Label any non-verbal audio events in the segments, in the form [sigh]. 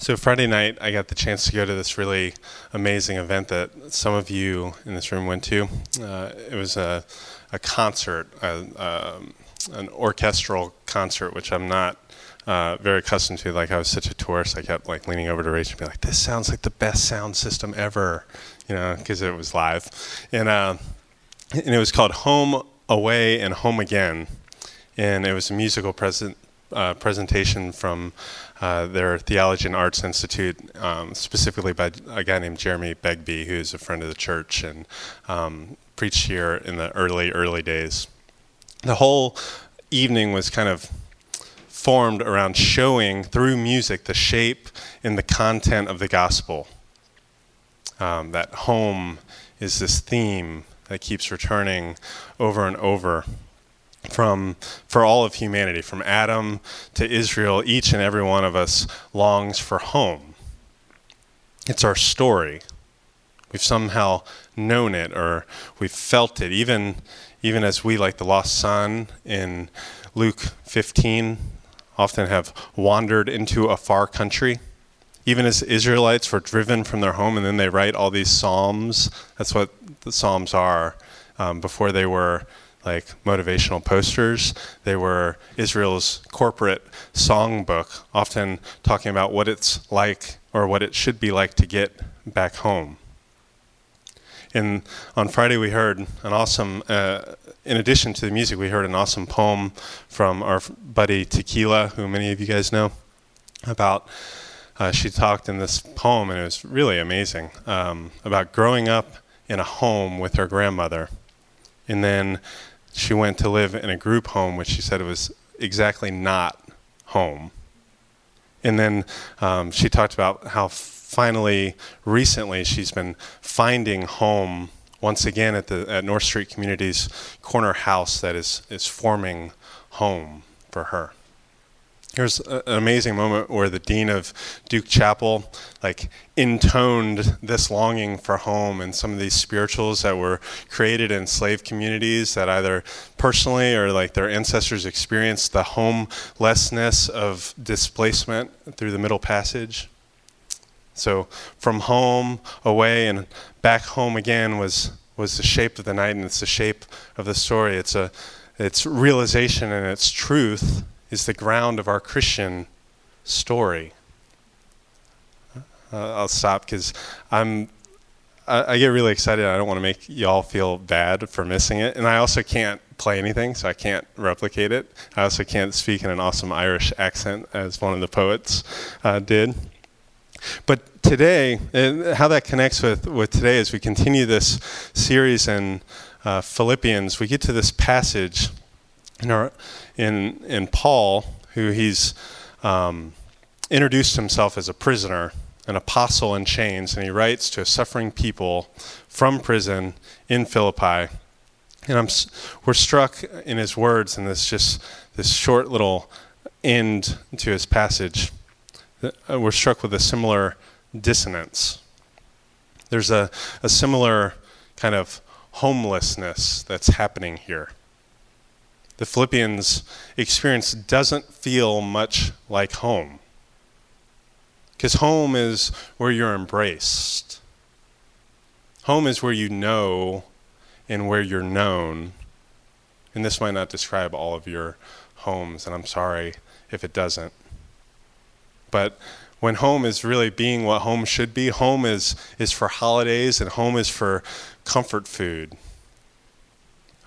So Friday night, I got the chance to go to this really amazing event that some of you in this room went to. Uh, it was a, a concert, a, um, an orchestral concert, which I'm not uh, very accustomed to. Like I was such a tourist, I kept like leaning over to Rachel and be like, "This sounds like the best sound system ever," you know, because it was live, and uh, and it was called Home Away and Home Again, and it was a musical present uh, presentation from uh, their Theology and Arts Institute, um, specifically by a guy named Jeremy Begbie, who's a friend of the church and um, preached here in the early, early days. The whole evening was kind of formed around showing through music the shape and the content of the gospel. Um, that home is this theme that keeps returning over and over from for all of humanity from Adam to Israel each and every one of us longs for home. It's our story. We've somehow known it or we've felt it. Even even as we like the lost son in Luke 15 often have wandered into a far country. Even as Israelites were driven from their home and then they write all these psalms. That's what the psalms are um, before they were like motivational posters. They were Israel's corporate songbook, often talking about what it's like or what it should be like to get back home. And on Friday, we heard an awesome, uh, in addition to the music, we heard an awesome poem from our buddy Tequila, who many of you guys know, about. Uh, she talked in this poem, and it was really amazing, um, about growing up in a home with her grandmother and then she went to live in a group home, which she said it was exactly not home. And then um, she talked about how finally, recently, she's been finding home once again at the at North Street Community's corner house that is is forming home for her. There's an amazing moment where the dean of Duke Chapel like intoned this longing for home and some of these spirituals that were created in slave communities that either personally or like their ancestors experienced the homelessness of displacement through the middle passage. So from home away and back home again was was the shape of the night and it's the shape of the story. It's a it's realization and its truth is the ground of our Christian story. Uh, I'll stop because I'm. I, get really excited. I don't want to make y'all feel bad for missing it, and I also can't play anything, so I can't replicate it. I also can't speak in an awesome Irish accent as one of the poets uh, did. But today, how that connects with, with today as we continue this series in uh, Philippians, we get to this passage in, our, in, in Paul, who he's um, introduced himself as a prisoner, an apostle in chains, and he writes to a suffering people from prison in Philippi. And I'm, we're struck in his words in this just this short little end to his passage. Uh, we're struck with a similar dissonance. There's a, a similar kind of homelessness that's happening here the Philippians experience doesn't feel much like home. Because home is where you're embraced. Home is where you know and where you're known. And this might not describe all of your homes, and I'm sorry if it doesn't. But when home is really being what home should be, home is, is for holidays and home is for comfort food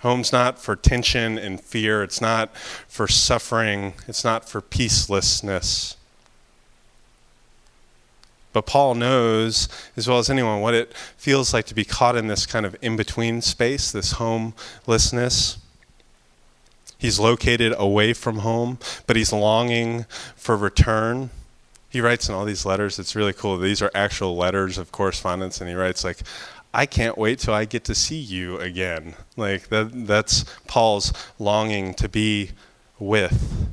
Home's not for tension and fear. It's not for suffering. It's not for peacelessness. But Paul knows, as well as anyone, what it feels like to be caught in this kind of in between space, this homelessness. He's located away from home, but he's longing for return. He writes in all these letters, it's really cool. These are actual letters of correspondence, and he writes, like, I can't wait till I get to see you again. Like that that's Paul's longing to be with.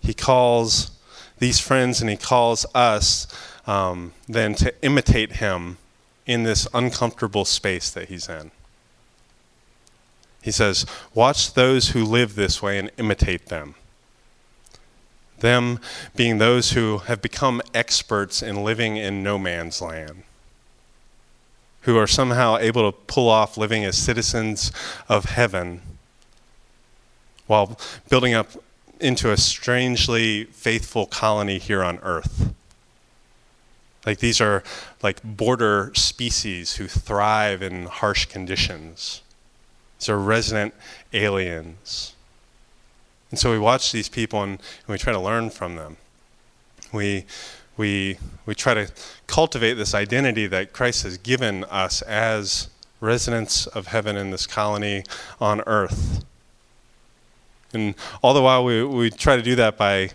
He calls these friends and he calls us um, then to imitate him in this uncomfortable space that he's in. He says, Watch those who live this way and imitate them. them being those who have become experts in living in no man's land, who are somehow able to pull off living as citizens of heaven while building up into a strangely faithful colony here on earth. Like these are like border species who thrive in harsh conditions. These are resident aliens. And so we watch these people and, and we try to learn from them. We, we, we try to cultivate this identity that Christ has given us as residents of heaven in this colony on earth. And all the while, we, we try to do that by,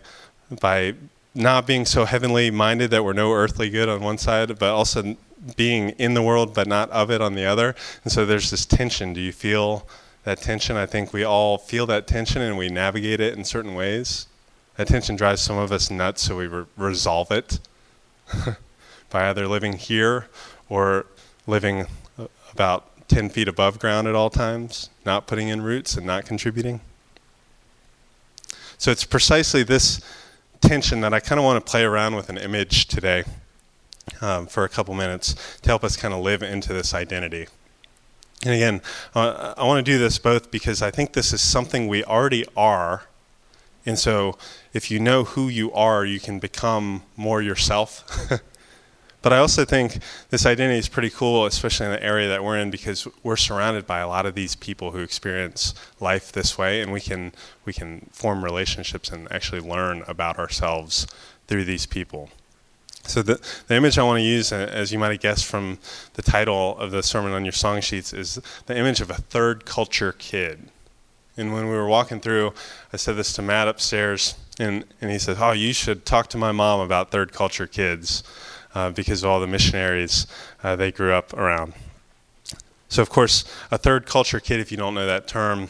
by not being so heavenly minded that we're no earthly good on one side, but also being in the world but not of it on the other. And so there's this tension. Do you feel that tension? I think we all feel that tension and we navigate it in certain ways. That tension drives some of us nuts, so we re- resolve it [laughs] by either living here or living about 10 feet above ground at all times, not putting in roots and not contributing. So it's precisely this tension that I kind of want to play around with an image today um, for a couple minutes to help us kind of live into this identity. And again, uh, I want to do this both because I think this is something we already are. And so if you know who you are, you can become more yourself. [laughs] But I also think this identity is pretty cool, especially in the area that we're in, because we're surrounded by a lot of these people who experience life this way, and we can we can form relationships and actually learn about ourselves through these people. So the, the image I want to use, uh, as you might have guessed from the title of the sermon on your song sheets, is the image of a third culture kid. And when we were walking through, I said this to Matt upstairs, and, and he said, Oh, you should talk to my mom about third culture kids uh, because of all the missionaries uh, they grew up around. So, of course, a third culture kid, if you don't know that term,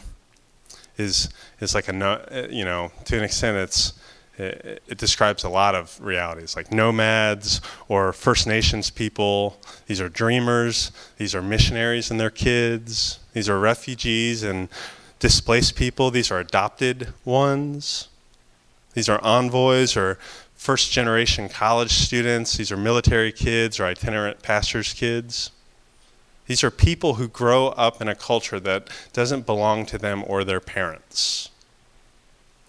is is like a uh, you know to an extent it's it, it, describes a lot of realities like nomads or First Nations people. These are dreamers. These are missionaries and their kids. These are refugees and displaced people. These are adopted ones. These are envoys or first generation college students, these are military kids or itinerant pastors' kids. These are people who grow up in a culture that doesn't belong to them or their parents.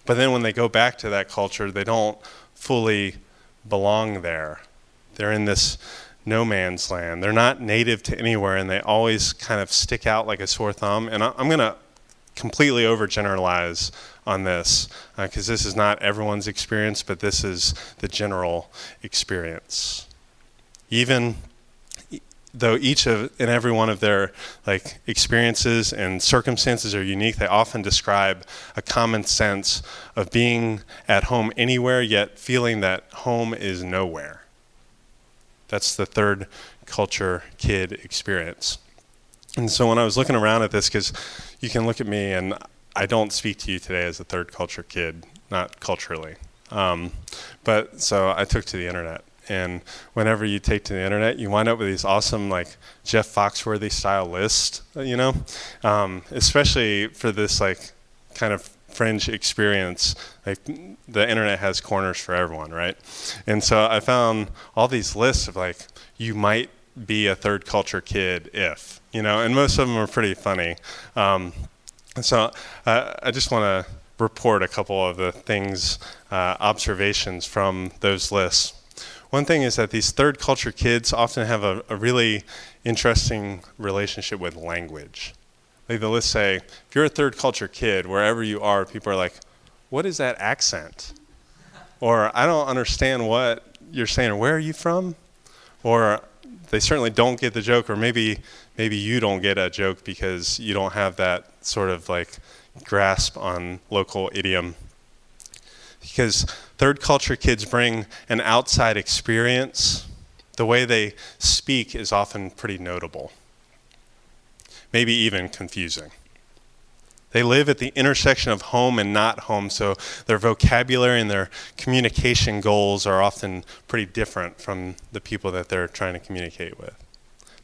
But then when they go back to that culture, they don't fully belong there. They're in this no man's land. They're not native to anywhere, and they always kind of stick out like a sore thumb. And I'm going to completely overgeneralize on this because uh, this is not everyone's experience, but this is the general experience. Even though each of and every one of their like experiences and circumstances are unique, they often describe a common sense of being at home anywhere, yet feeling that home is nowhere. That's the third culture kid experience. And so when I was looking around at this, because you can look at me and I don't speak to you today as a third culture kid, not culturally. Um, but so I took to the internet. And whenever you take to the internet, you wind up with these awesome, like Jeff Foxworthy style lists, you know, um, especially for this like kind of fringe experience. Like the internet has corners for everyone, right? And so I found all these lists of like you might be a third culture kid if, you know, and most of them are pretty funny. Um, so uh, I just want to report a couple of the things, uh, observations from those lists. One thing is that these third culture kids often have a, a really interesting relationship with language. Like the lists say, if you're a third culture kid, wherever you are, people are like, what is that accent? Or I don't understand what you're saying, or where are you from? Or they certainly don't get the joke, or maybe maybe you don't get a joke because you don't have that sort of like grasp on local idiom. Because third culture kids bring an outside experience. The way they speak is often pretty notable, maybe even confusing. They live at the intersection of home and not home, so their vocabulary and their communication goals are often pretty different from the people that they're trying to communicate with.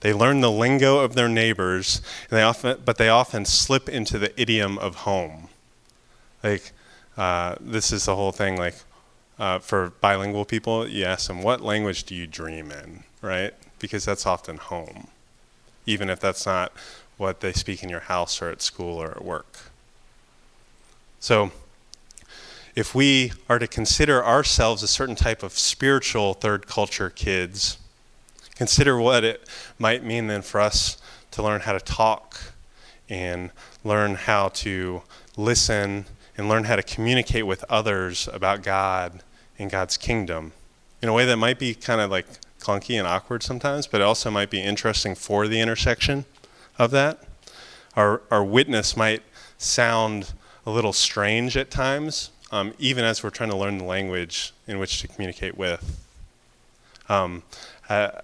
They learn the lingo of their neighbors, they often, but they often slip into the idiom of home. Like, uh, this is the whole thing like, uh, for bilingual people, you ask them, what language do you dream in, right? Because that's often home, even if that's not what they speak in your house or at school or at work. So, if we are to consider ourselves a certain type of spiritual third culture kids, consider what it might mean then for us to learn how to talk and learn how to listen and learn how to communicate with others about God and God's kingdom in a way that might be kind of like clunky and awkward sometimes, but it also might be interesting for the intersection of that. Our, our witness might sound a little strange at times, um, even as we're trying to learn the language in which to communicate with. Um, I,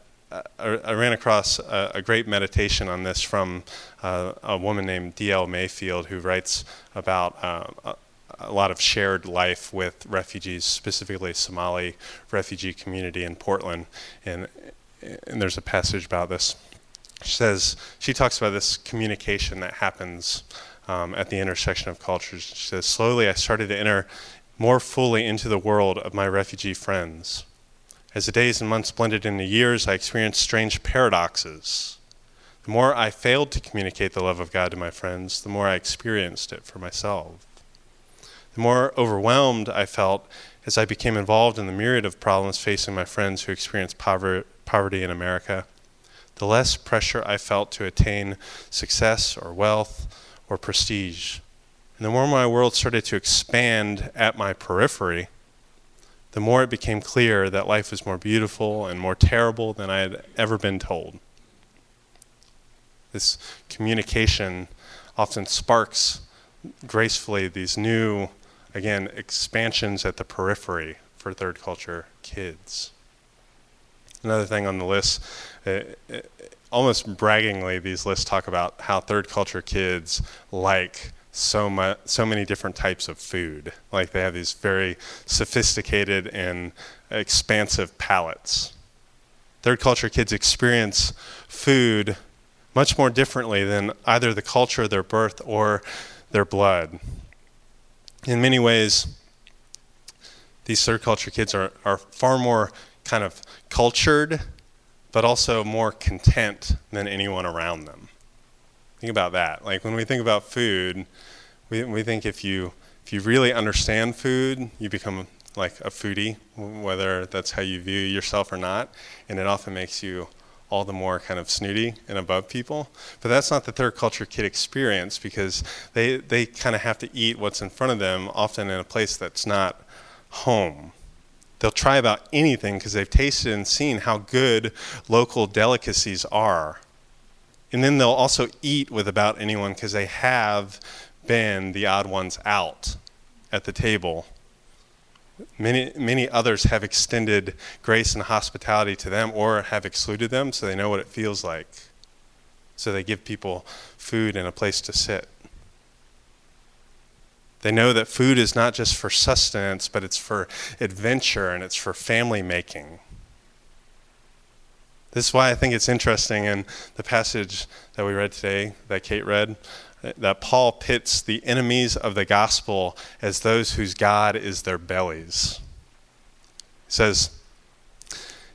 I, ran across a, a, great meditation on this from uh, a woman named D.L. Mayfield who writes about uh, a, a, lot of shared life with refugees, specifically Somali refugee community in Portland. And, and there's a passage about this. She says, she talks about this communication that happens um, at the intersection of cultures. She says, Slowly I started to enter more fully into the world of my refugee friends. As the days and months blended into years, I experienced strange paradoxes. The more I failed to communicate the love of God to my friends, the more I experienced it for myself. The more overwhelmed I felt as I became involved in the myriad of problems facing my friends who experienced poverty in America, the less pressure I felt to attain success or wealth or prestige. And the more my world started to expand at my periphery, the more it became clear that life was more beautiful and more terrible than I had ever been told. This communication often sparks gracefully these new, again, expansions at the periphery for third culture kids. Another thing on the list, uh, uh, almost braggingly, these lists talk about how third culture kids like so much, so many different types of food. Like they have these very sophisticated and expansive palates. Third culture kids experience food much more differently than either the culture of their birth or their blood. In many ways, these third culture kids are, are far more kind of cultured, but also more content than anyone around them. Think about that. Like when we think about food, we, we think if you if you really understand food, you become like a foodie, whether that's how you view yourself or not, and it often makes you all the more kind of snooty and above people. But that's not the third culture kid experience because they, they kind of have to eat what's in front of them, often in a place that's not home. They'll try about anything because they've tasted and seen how good local delicacies are. And then they'll also eat with about anyone because they have been the odd ones out at the table. Many, many others have extended grace and hospitality to them or have excluded them so they know what it feels like. So they give people food and a place to sit. They know that food is not just for sustenance, but it's for adventure and it's for family making. This is why I think it's interesting in the passage that we read today, that Kate read, that Paul pits the enemies of the gospel as those whose God is their bellies. He says,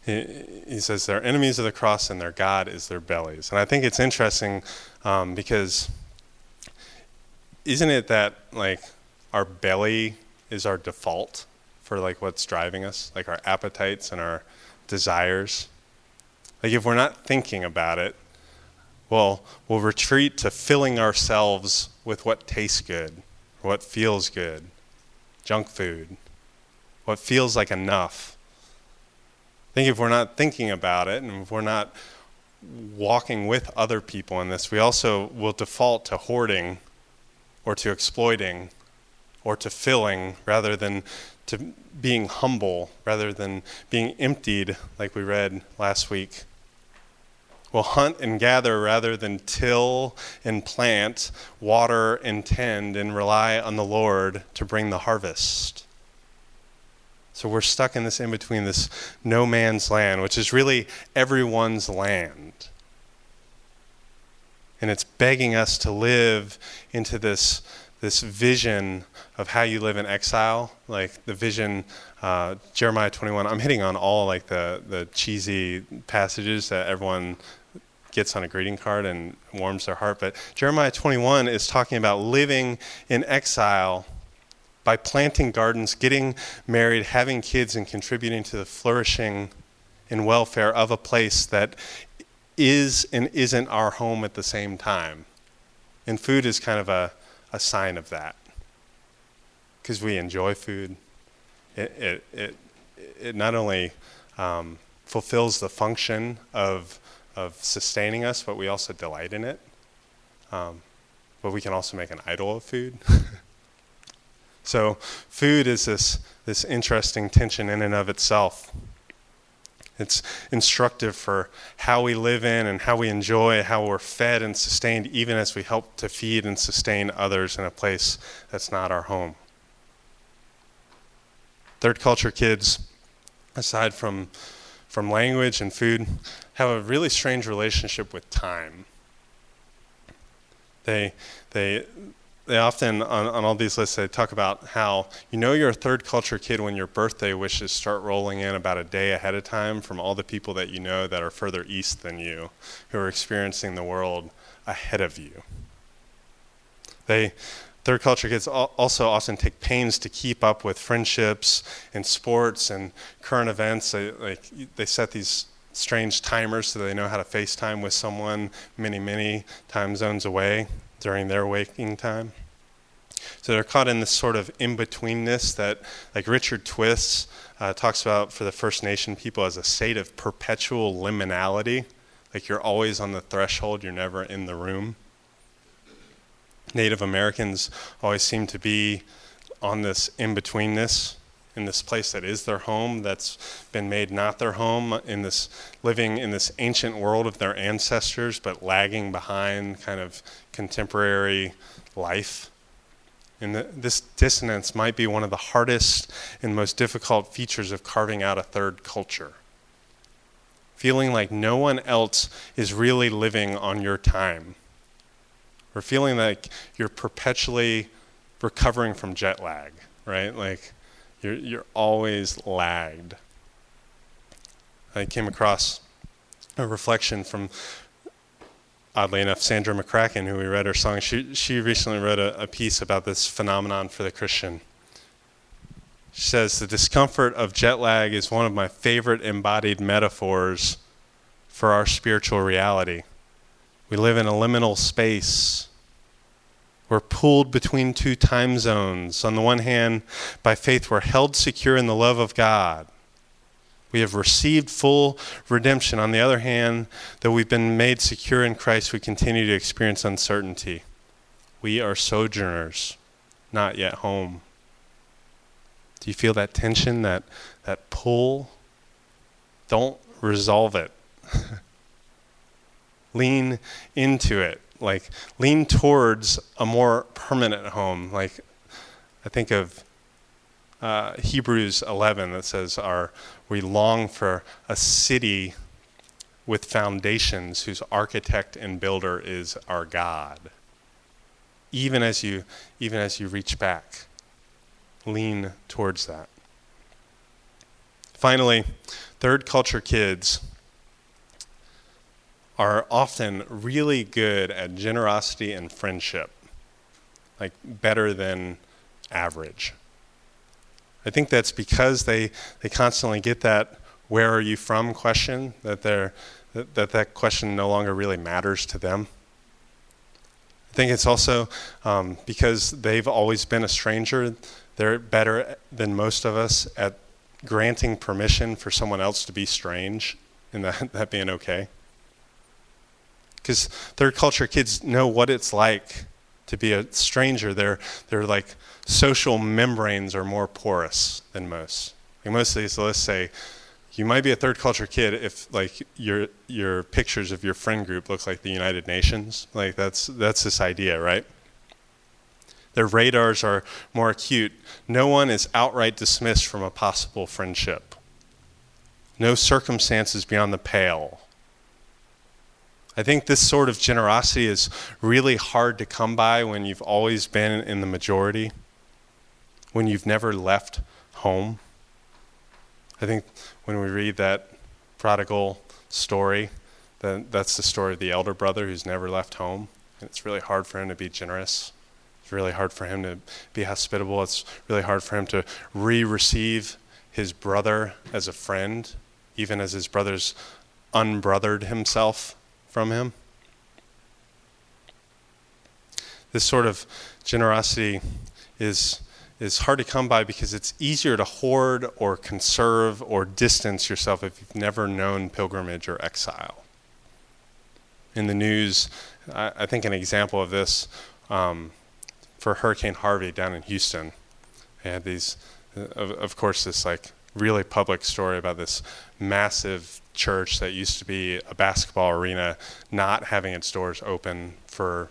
he says they're enemies of the cross and their God is their bellies. And I think it's interesting um, because isn't it that like our belly is our default for like what's driving us, like our appetites and our desires? Like if we're not thinking about it, well, we'll retreat to filling ourselves with what tastes good, what feels good, junk food, what feels like enough. I think if we're not thinking about it and if we're not walking with other people in this, we also will default to hoarding or to exploiting or to filling rather than to being humble, rather than being emptied, like we read last week We'll hunt and gather rather than till and plant, water and tend, and rely on the Lord to bring the harvest. So we're stuck in this in between, this no man's land, which is really everyone's land. And it's begging us to live into this, this vision of how you live in exile, like the vision uh, Jeremiah 21. I'm hitting on all like the the cheesy passages that everyone gets on a greeting card and warms their heart. But Jeremiah 21 is talking about living in exile by planting gardens, getting married, having kids, and contributing to the flourishing and welfare of a place that is and isn't our home at the same time. And food is kind of a, a sign of that. Because we enjoy food, it, it, it, it not only um, fulfills the function of, of sustaining us, but we also delight in it. Um, but we can also make an idol of food. [laughs] so, food is this, this interesting tension in and of itself. It's instructive for how we live in and how we enjoy, how we're fed and sustained, even as we help to feed and sustain others in a place that's not our home. Third culture kids, aside from, from language and food, have a really strange relationship with time. They, they, they often on, on all these lists they talk about how you know you're a third culture kid when your birthday wishes start rolling in about a day ahead of time from all the people that you know that are further east than you who are experiencing the world ahead of you they third culture kids also often take pains to keep up with friendships and sports and current events they, like, they set these strange timers so they know how to facetime with someone many many time zones away during their waking time. So they're caught in this sort of in betweenness that, like Richard Twiss uh, talks about for the First Nation people as a state of perpetual liminality. Like you're always on the threshold, you're never in the room. Native Americans always seem to be on this in betweenness in this place that is their home, that's been made not their home, in this living in this ancient world of their ancestors, but lagging behind kind of contemporary life. And the, this dissonance might be one of the hardest and most difficult features of carving out a third culture. Feeling like no one else is really living on your time, or feeling like you're perpetually recovering from jet lag, right? Like, you're, you're always lagged. I came across a reflection from, oddly enough, Sandra McCracken, who we read her song. She, she recently wrote a, a piece about this phenomenon for the Christian. She says, The discomfort of jet lag is one of my favorite embodied metaphors for our spiritual reality. We live in a liminal space we're pulled between two time zones. On the one hand, by faith, we're held secure in the love of God. We have received full redemption. On the other hand, though we've been made secure in Christ, we continue to experience uncertainty. We are sojourners, not yet home. Do you feel that tension, that, that pull? Don't resolve it. [laughs] Lean into it like lean towards a more permanent home. Like I think of uh, Hebrews 11 that says, "Our we long for a city with foundations, whose architect and builder is our God." Even as you even as you reach back, lean towards that. Finally, third culture kids are often really good at generosity and friendship, like better than average. I think that's because they, they constantly get that where are you from question, that, they're, that, that that question no longer really matters to them. I think it's also um, because they've always been a stranger, they're better than most of us at granting permission for someone else to be strange and [laughs] that, that being okay because third culture kids know what it's like to be a stranger. They're, they're like social membranes are more porous than most. Like most of these, let's say, you might be a third culture kid if like your your pictures of your friend group look like the United Nations. Like that's that's this idea, right? Their radars are more acute. No one is outright dismissed from a possible friendship. No circumstances beyond the pale I think this sort of generosity is really hard to come by when you've always been in the majority, when you've never left home. I think when we read that prodigal story, then that's the story of the elder brother who's never left home. And it's really hard for him to be generous. It's really hard for him to be hospitable. It's really hard for him to re receive his brother as a friend, even as his brother's unbrothered himself from him. This sort of generosity is, is hard to come by because it's easier to hoard or conserve or distance yourself if you've never known pilgrimage or exile. In the news, I, I think an example of this um, for Hurricane Harvey down in Houston, they had these, of, of course, this like really public story about this massive church that used to be a basketball arena not having its doors open for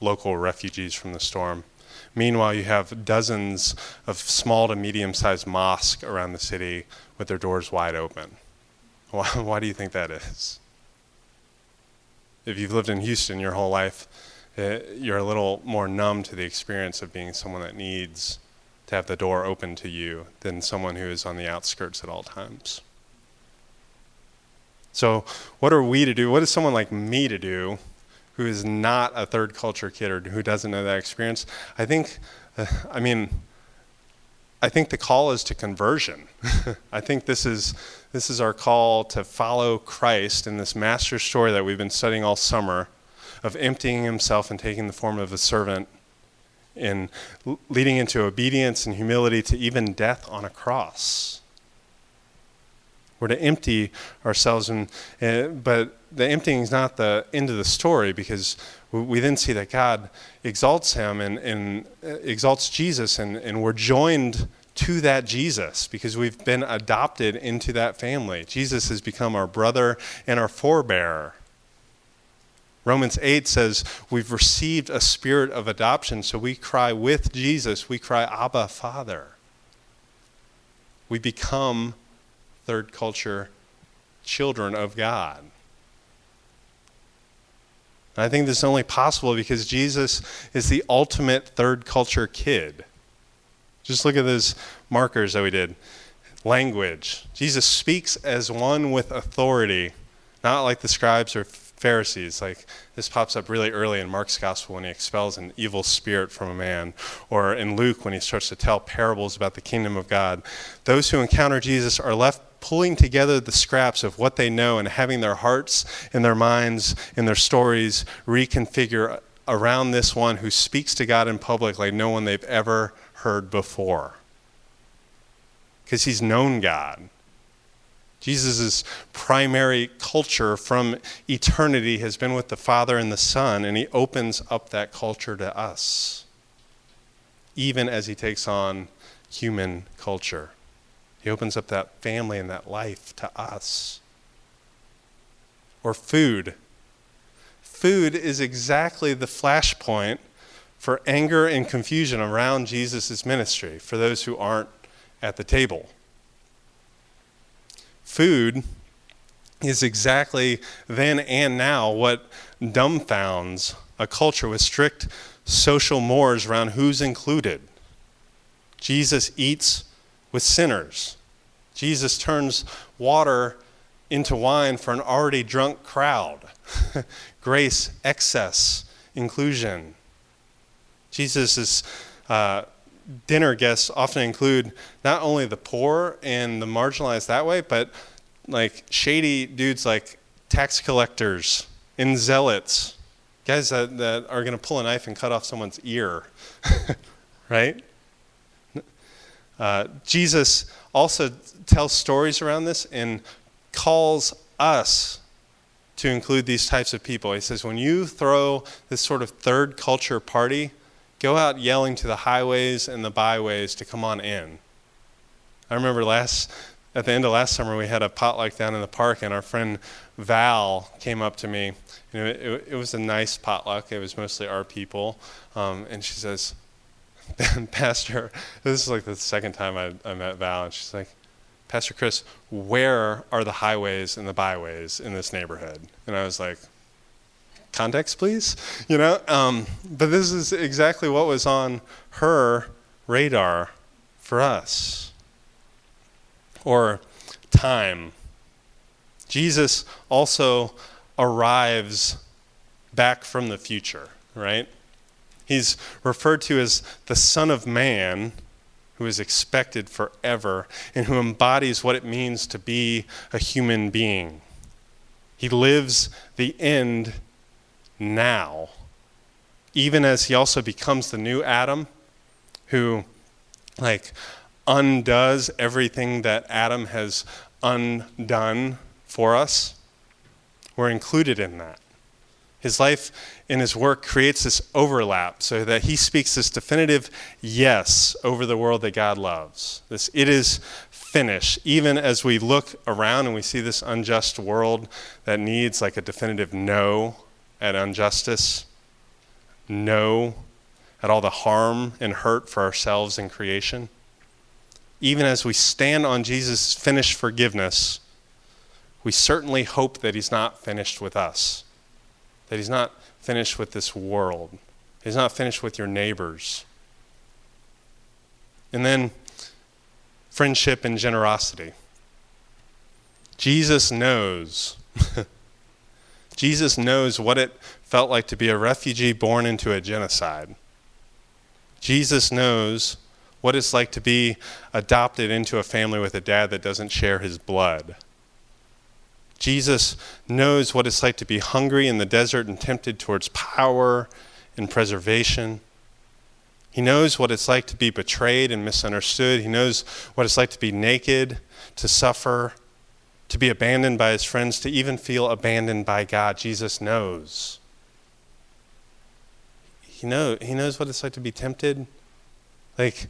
local refugees from the storm. Meanwhile, you have dozens of small to medium sized mosques around the city with their doors wide open. Why, why, do you think that is? If you've lived in Houston your whole life, eh, you're a little more numb to the experience of being someone that needs to have the door open to you than someone who is on the outskirts at all times. So, what are we to do? What is someone like me to do who is not a third culture kid or who doesn't know that experience, I think, uh, I mean, I think the call is to conversion. [laughs] I think this is this is our call to follow Christ in this master story that we've been studying all summer of emptying himself and taking the form of a servant and leading into obedience and humility to even death on a cross. We're to empty ourselves, and, and but the emptying is not the end of the story because we then see that God exalts him and, and uh, exalts Jesus, and, and we're joined to that Jesus because we've been adopted into that family. Jesus has become our brother and our forebearer. Romans 8 says we've received a spirit of adoption, so we cry with Jesus, we cry, Abba, Father. We become third culture children of God. And I think this is only possible because Jesus is the ultimate third culture kid. Just look at those markers that we did. Language. Jesus speaks as one with authority, not like the scribes or Pharisees. Like this pops up really early in Mark's gospel when he expels an evil spirit from a man, or in Luke when he starts to tell parables about the kingdom of God. Those who encounter Jesus are left pulling together the scraps of what they know and having their hearts and their minds and their stories reconfigure around this one who speaks to God in public like no one they've ever heard before. Because he's known God. Jesus' primary culture from eternity has been with the Father and the Son, and he opens up that culture to us, even as he takes on human culture. Opens up that family and that life to us. Or food. Food is exactly the flashpoint for anger and confusion around Jesus' ministry for those who aren't at the table. Food is exactly then and now what dumbfounds a culture with strict social mores around who's included. Jesus eats with sinners. Jesus turns water into wine for an already drunk crowd. [laughs] Grace, excess, inclusion. Jesus' uh, dinner guests often include not only the poor and the marginalized that way, but like shady dudes like tax collectors and zealots, guys that, that are going to pull a knife and cut off someone's ear, [laughs] right? Uh, Jesus also tells stories around this and calls us to include these types of people. He says, when you throw this sort of third culture party, go out yelling to the highways and the byways to come on in. I remember last at the end of last summer we had a potluck down in the park and our friend Val came up to me. You know, it, it was a nice potluck. It was mostly our people, um, and she says, [laughs] Pastor, this is like the second time I, I met Val, and she's like, Pastor Chris, where are the highways and the byways in this neighborhood? And I was like, context, please? [laughs] You know? Um, but this is exactly what was on her radar for us. Or time. Jesus also arrives back from the future, right? He's referred to as the Son of Man, who is expected forever, and who embodies what it means to be a human being. He lives the end now, even as he also becomes the new Adam, who, like, undoes everything that Adam has undone for us. We're included in that. His life and his work creates this overlap so that he speaks this definitive yes over the world that God loves. This it is finished. Even as we look around and we see this unjust world that needs like a definitive no at injustice, no at all the harm and hurt for ourselves and creation. Even as we stand on Jesus' finished forgiveness, we certainly hope that he's not finished with us that He's not finished with this world, He's not finished with your neighbors. And then friendship and generosity. Jesus knows. [laughs] Jesus knows what it felt like to be a refugee born into a genocide. Jesus knows what it's like to be adopted into a family with a dad that doesn't share his blood. Jesus knows what it's like to be hungry in the desert and tempted towards power and preservation. He knows what it's like to be betrayed and misunderstood. He knows what it's like to be naked, to suffer, to be abandoned by his friends, to even feel abandoned by God. Jesus knows. He, know, he knows what it's like to be tempted. Like,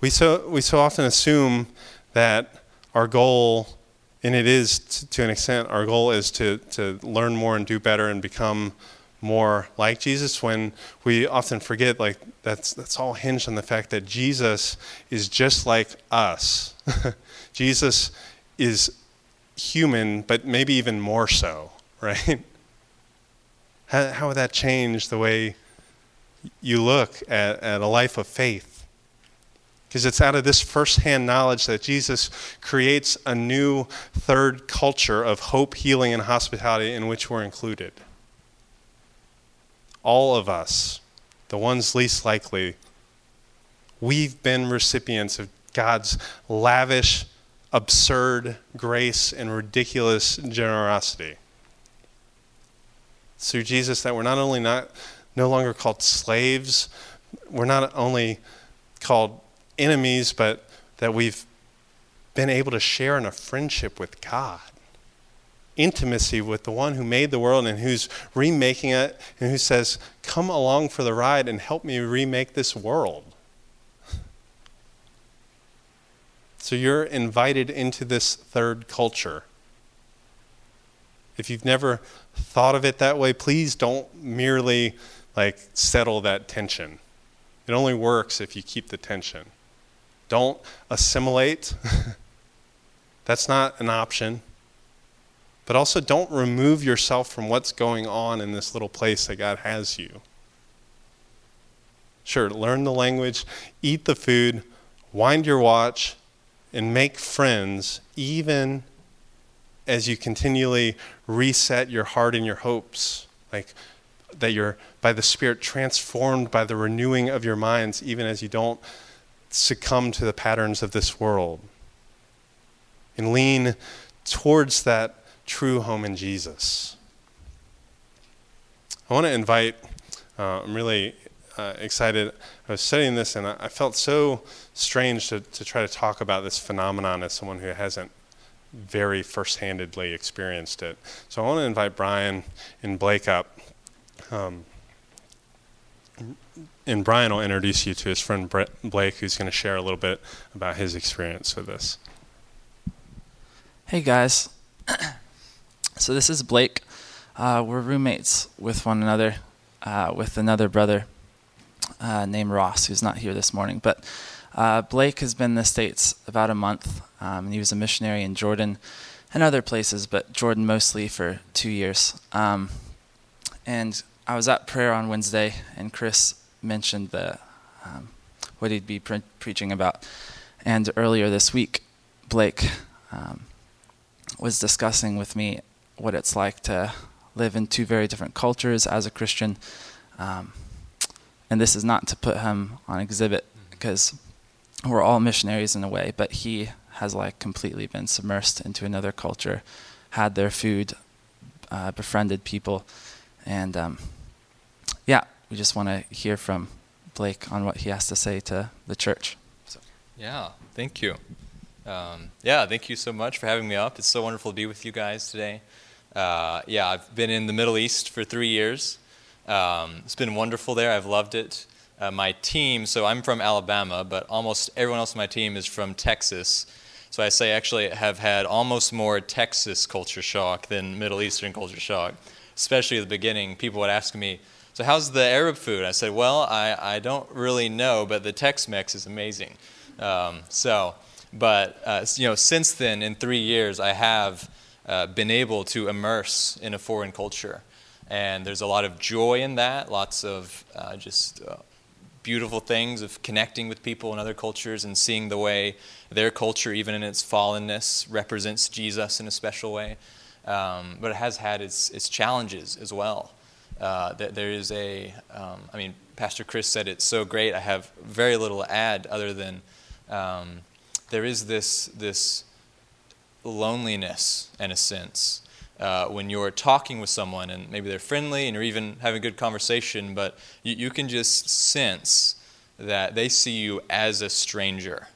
we so, we so often assume that our goal and it is to an extent our goal is to, to learn more and do better and become more like Jesus when we often forget like that's that's all hinged on the fact that Jesus is just like us. [laughs] Jesus is human but maybe even more so, [laughs] right? How, how would that change the way you look at, at a life of faith? Because it's out of this firsthand knowledge that Jesus creates a new third culture of hope, healing, and hospitality in which we're included. All of us, the ones least likely, we've been recipients of God's lavish, absurd grace and ridiculous generosity. Through Jesus, that we're not only not no longer called slaves, we're not only called enemies, but that we've been able to share in a friendship with God. Intimacy with the one who made the world and who's remaking it and who says, Come along for the ride and help me remake this world. [laughs] So you're invited into this third culture. If you've never thought of it that way, please don't merely like settle that tension. It only works if you keep the tension. Don't assimilate. [laughs] That's not an option. But also, don't remove yourself from what's going on in this little place that God has you. Sure, learn the language, eat the food, wind your watch, and make friends, even as you continually reset your heart and your hopes. Like that you're, by the Spirit, transformed by the renewing of your minds, even as you don't succumb to the patterns of this world and lean towards that true home in Jesus. I want to invite, uh, I'm really uh, excited. I was studying this and I, felt so strange to, to try to talk about this phenomenon as someone who hasn't very first-handedly experienced it. So I want to invite Brian and Blake up. Um, and Brian will introduce you to his friend Blake, who's going to share a little bit about his experience with this. Hey guys. [clears throat] so this is Blake. Uh, we're roommates with one another, uh, with another brother uh, named Ross, who's not here this morning. But uh, Blake has been in the States about a month, um, and he was a missionary in Jordan and other places, but Jordan mostly for two years. Um, and I was at prayer on Wednesday, and Chris mentioned the um, what he'd be pre- preaching about. And earlier this week, Blake um, was discussing with me what it's like to live in two very different cultures as a Christian. Um, and this is not to put him on exhibit because we're all missionaries in a way, but he has like completely been submersed into another culture, had their food, uh, befriended people, and um, we just want to hear from Blake on what he has to say to the church. So. Yeah, thank you. Um, yeah, thank you so much for having me up. It's so wonderful to be with you guys today. Uh, yeah, I've been in the Middle East for three years. Um, it's been wonderful there. I've loved it. Uh, my team, so I'm from Alabama, but almost everyone else on my team is from Texas. So I say actually have had almost more Texas culture shock than Middle Eastern culture shock, especially at the beginning. People would ask me, so how's the Arab food? I said, well, I, I don't really know, but the Tex-Mex is amazing. Um, so, but uh, you know, since then, in three years, I have uh, been able to immerse in a foreign culture, and there's a lot of joy in that. Lots of uh, just uh, beautiful things of connecting with people in other cultures and seeing the way their culture, even in its fallenness, represents Jesus in a special way. Um, but it has had its, its challenges as well. Uh, that there is a, um, I mean, Pastor Chris said it's so great. I have very little to add other than um, there is this this loneliness in a sense uh, when you're talking with someone and maybe they're friendly and you're even having a good conversation, but you, you can just sense that they see you as a stranger.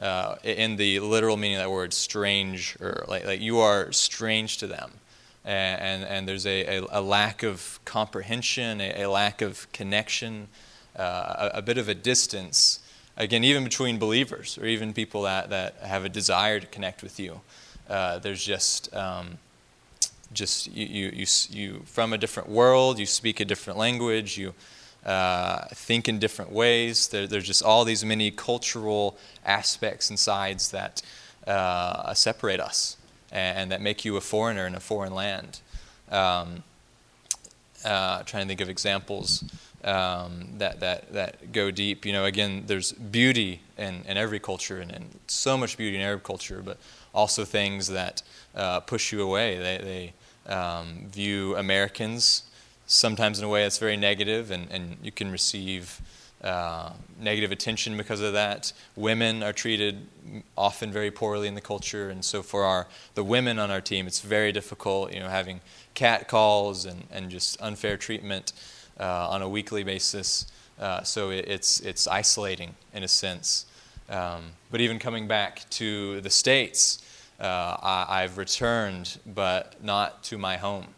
Uh, in the literal meaning of that word, strange, or like, like you are strange to them and, and, there's a, a, a, lack of comprehension, a, a lack of connection, uh, a, a, bit of a distance, again, even between believers or even people that, that have a desire to connect with you. Uh, there's just, um, just you, you, you, you, from a different world, you speak a different language, you uh, think in different ways. There, there's just all these many cultural aspects and sides that uh, separate us and, that make you a foreigner in a foreign land. Um, uh, trying to think of examples um, that, that, that go deep. You know, again, there's beauty in, in every culture and, and so much beauty in Arab culture, but also things that uh, push you away. They, they um, view Americans sometimes in a way that's very negative, and, and you can receive uh, negative attention because of that. Women are treated often very poorly in the culture, and so for our the women on our team, it's very difficult. You know, having cat calls and, and just unfair treatment uh, on a weekly basis. Uh, so it, it's it's isolating in a sense. Um, but even coming back to the states, uh, I, have returned, but not to my home.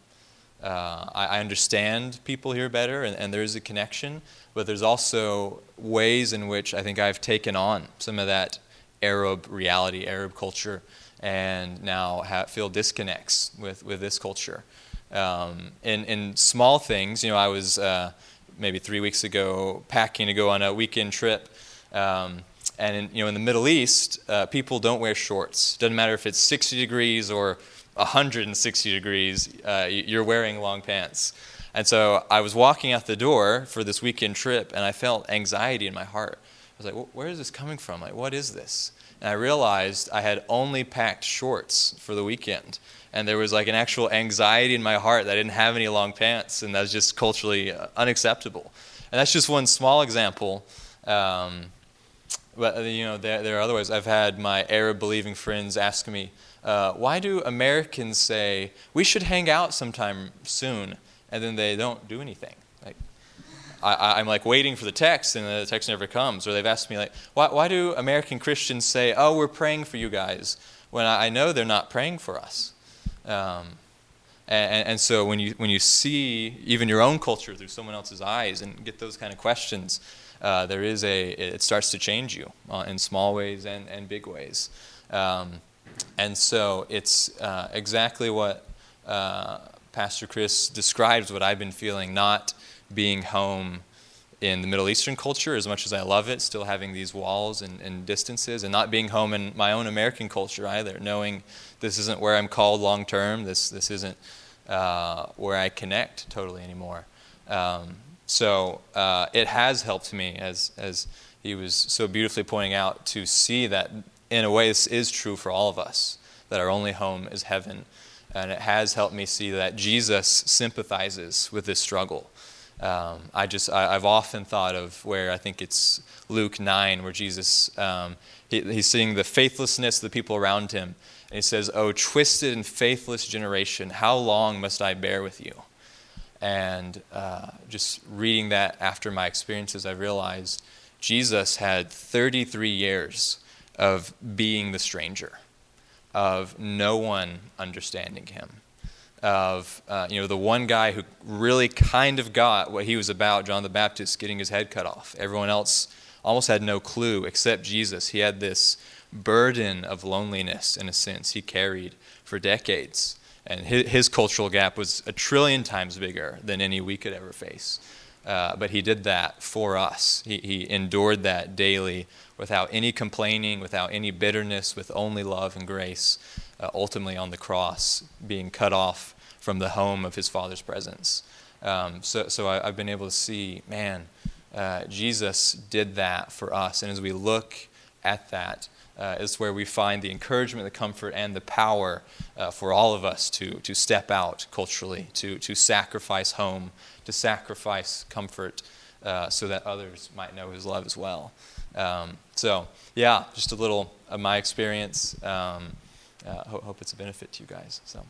Uh, I, I, understand people here better, and, and there is a connection but there's also ways in which I think I've taken on some of that Arab reality, Arab culture, and now have, feel disconnects with, with this culture. Um, in, in small things, you know, I was uh, maybe three weeks ago packing to go on a weekend trip. Um, and in, you know, in the Middle East, uh, people don't wear shorts. Doesn't matter if it's 60 degrees or 160 degrees, uh, you're wearing long pants. And so I was walking out the door for this weekend trip, and I felt anxiety in my heart. I was like, where is this coming from? Like, what is this? And I realized I had only packed shorts for the weekend. And there was like an actual anxiety in my heart that I didn't have any long pants, and that was just culturally uh, unacceptable. And that's just one small example. Um, but uh, you know, there, there, are other ways. I've had my Arab believing friends ask me, uh, "Why do Americans say we should hang out sometime soon?" and then they don't do anything. Like, I, am like waiting for the text, and the text never comes. Or they've asked me like, why, why do American Christians say, "Oh, we're praying for you guys," when I, I know they're not praying for us? Um, and, and, so when you when you see even your own culture through someone else's eyes and get those kind of questions, uh, there is a it starts to change you uh, in small ways and, and big ways. Um, and so it's uh, exactly what uh, Pastor Chris describes what I've been feeling, not being home in the Middle Eastern culture as much as I love it, still having these walls and, and, distances, and not being home in my own American culture either, knowing this isn't where I'm called long term, this, this isn't uh, where I connect totally anymore. Um, so uh, it has helped me, as, as he was so beautifully pointing out, to see that in a way this is true for all of us that our only home is heaven. And it has helped me see that Jesus sympathizes with this struggle. Um, I just I, have often thought of where I think it's Luke nine where Jesus um, he, he's seeing the faithlessness of the people around him and he says, "Oh twisted and faithless generation, how long must I bear with you?" And uh, just reading that after my experiences, I realized Jesus had 33 years of being the stranger, of no one understanding him of uh, you know the one guy who really kind of got what he was about, John the Baptist getting his head cut off. Everyone else almost had no clue except Jesus. He had this burden of loneliness in a sense he carried for decades, and his, his cultural gap was a trillion times bigger than any we could ever face. Uh, but he did that for us. He, he endured that daily without any complaining, without any bitterness, with only love and grace, uh, ultimately on the cross, being cut off from the home of his Father's presence. Um, so so I, have been able to see, man, uh, Jesus did that for us. And as we look at that, uh, is where we find the encouragement, the comfort, and the power uh, for all of us to, to step out culturally, to, to sacrifice home, to sacrifice comfort, uh, so that others might know His love as well. Um, so, yeah, just a little of my experience. Um, uh, hope, hope it's a benefit to you guys. So.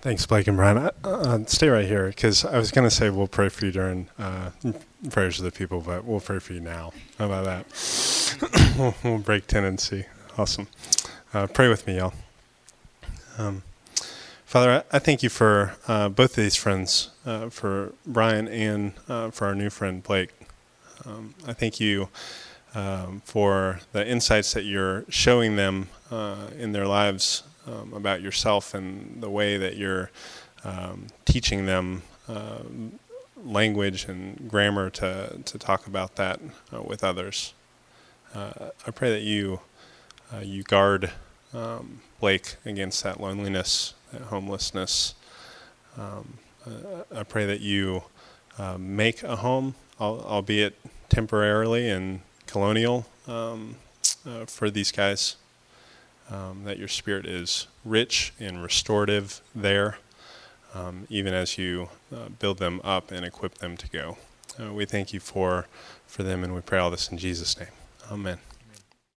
Thanks, Blake and Brian. Uh, uh, stay right here because I was going to say we'll pray for you during uh, prayers of the people, but we'll pray for you now. How about that? we'll, [coughs] we'll, break tendency. Awesome. Uh, pray with me, y'all. Um, Father, I, thank you for uh, both of these friends, uh, for Brian and for our new friend Blake. Um, I thank you um, for the insights that you're showing them in their lives um, about yourself and the way that you're um, teaching them uh, language and grammar to, to talk about that uh, with others. Uh, I pray that you uh, you guard um, Blake against that loneliness, homelessness. Um, uh, I pray that you uh, make a home, albeit temporarily and colonial, um, for these guys um, that your spirit is rich and restorative there, um, even as you uh, build them up and equip them to go. Uh, we thank you for, for them, and we pray all this in Jesus' name. Amen.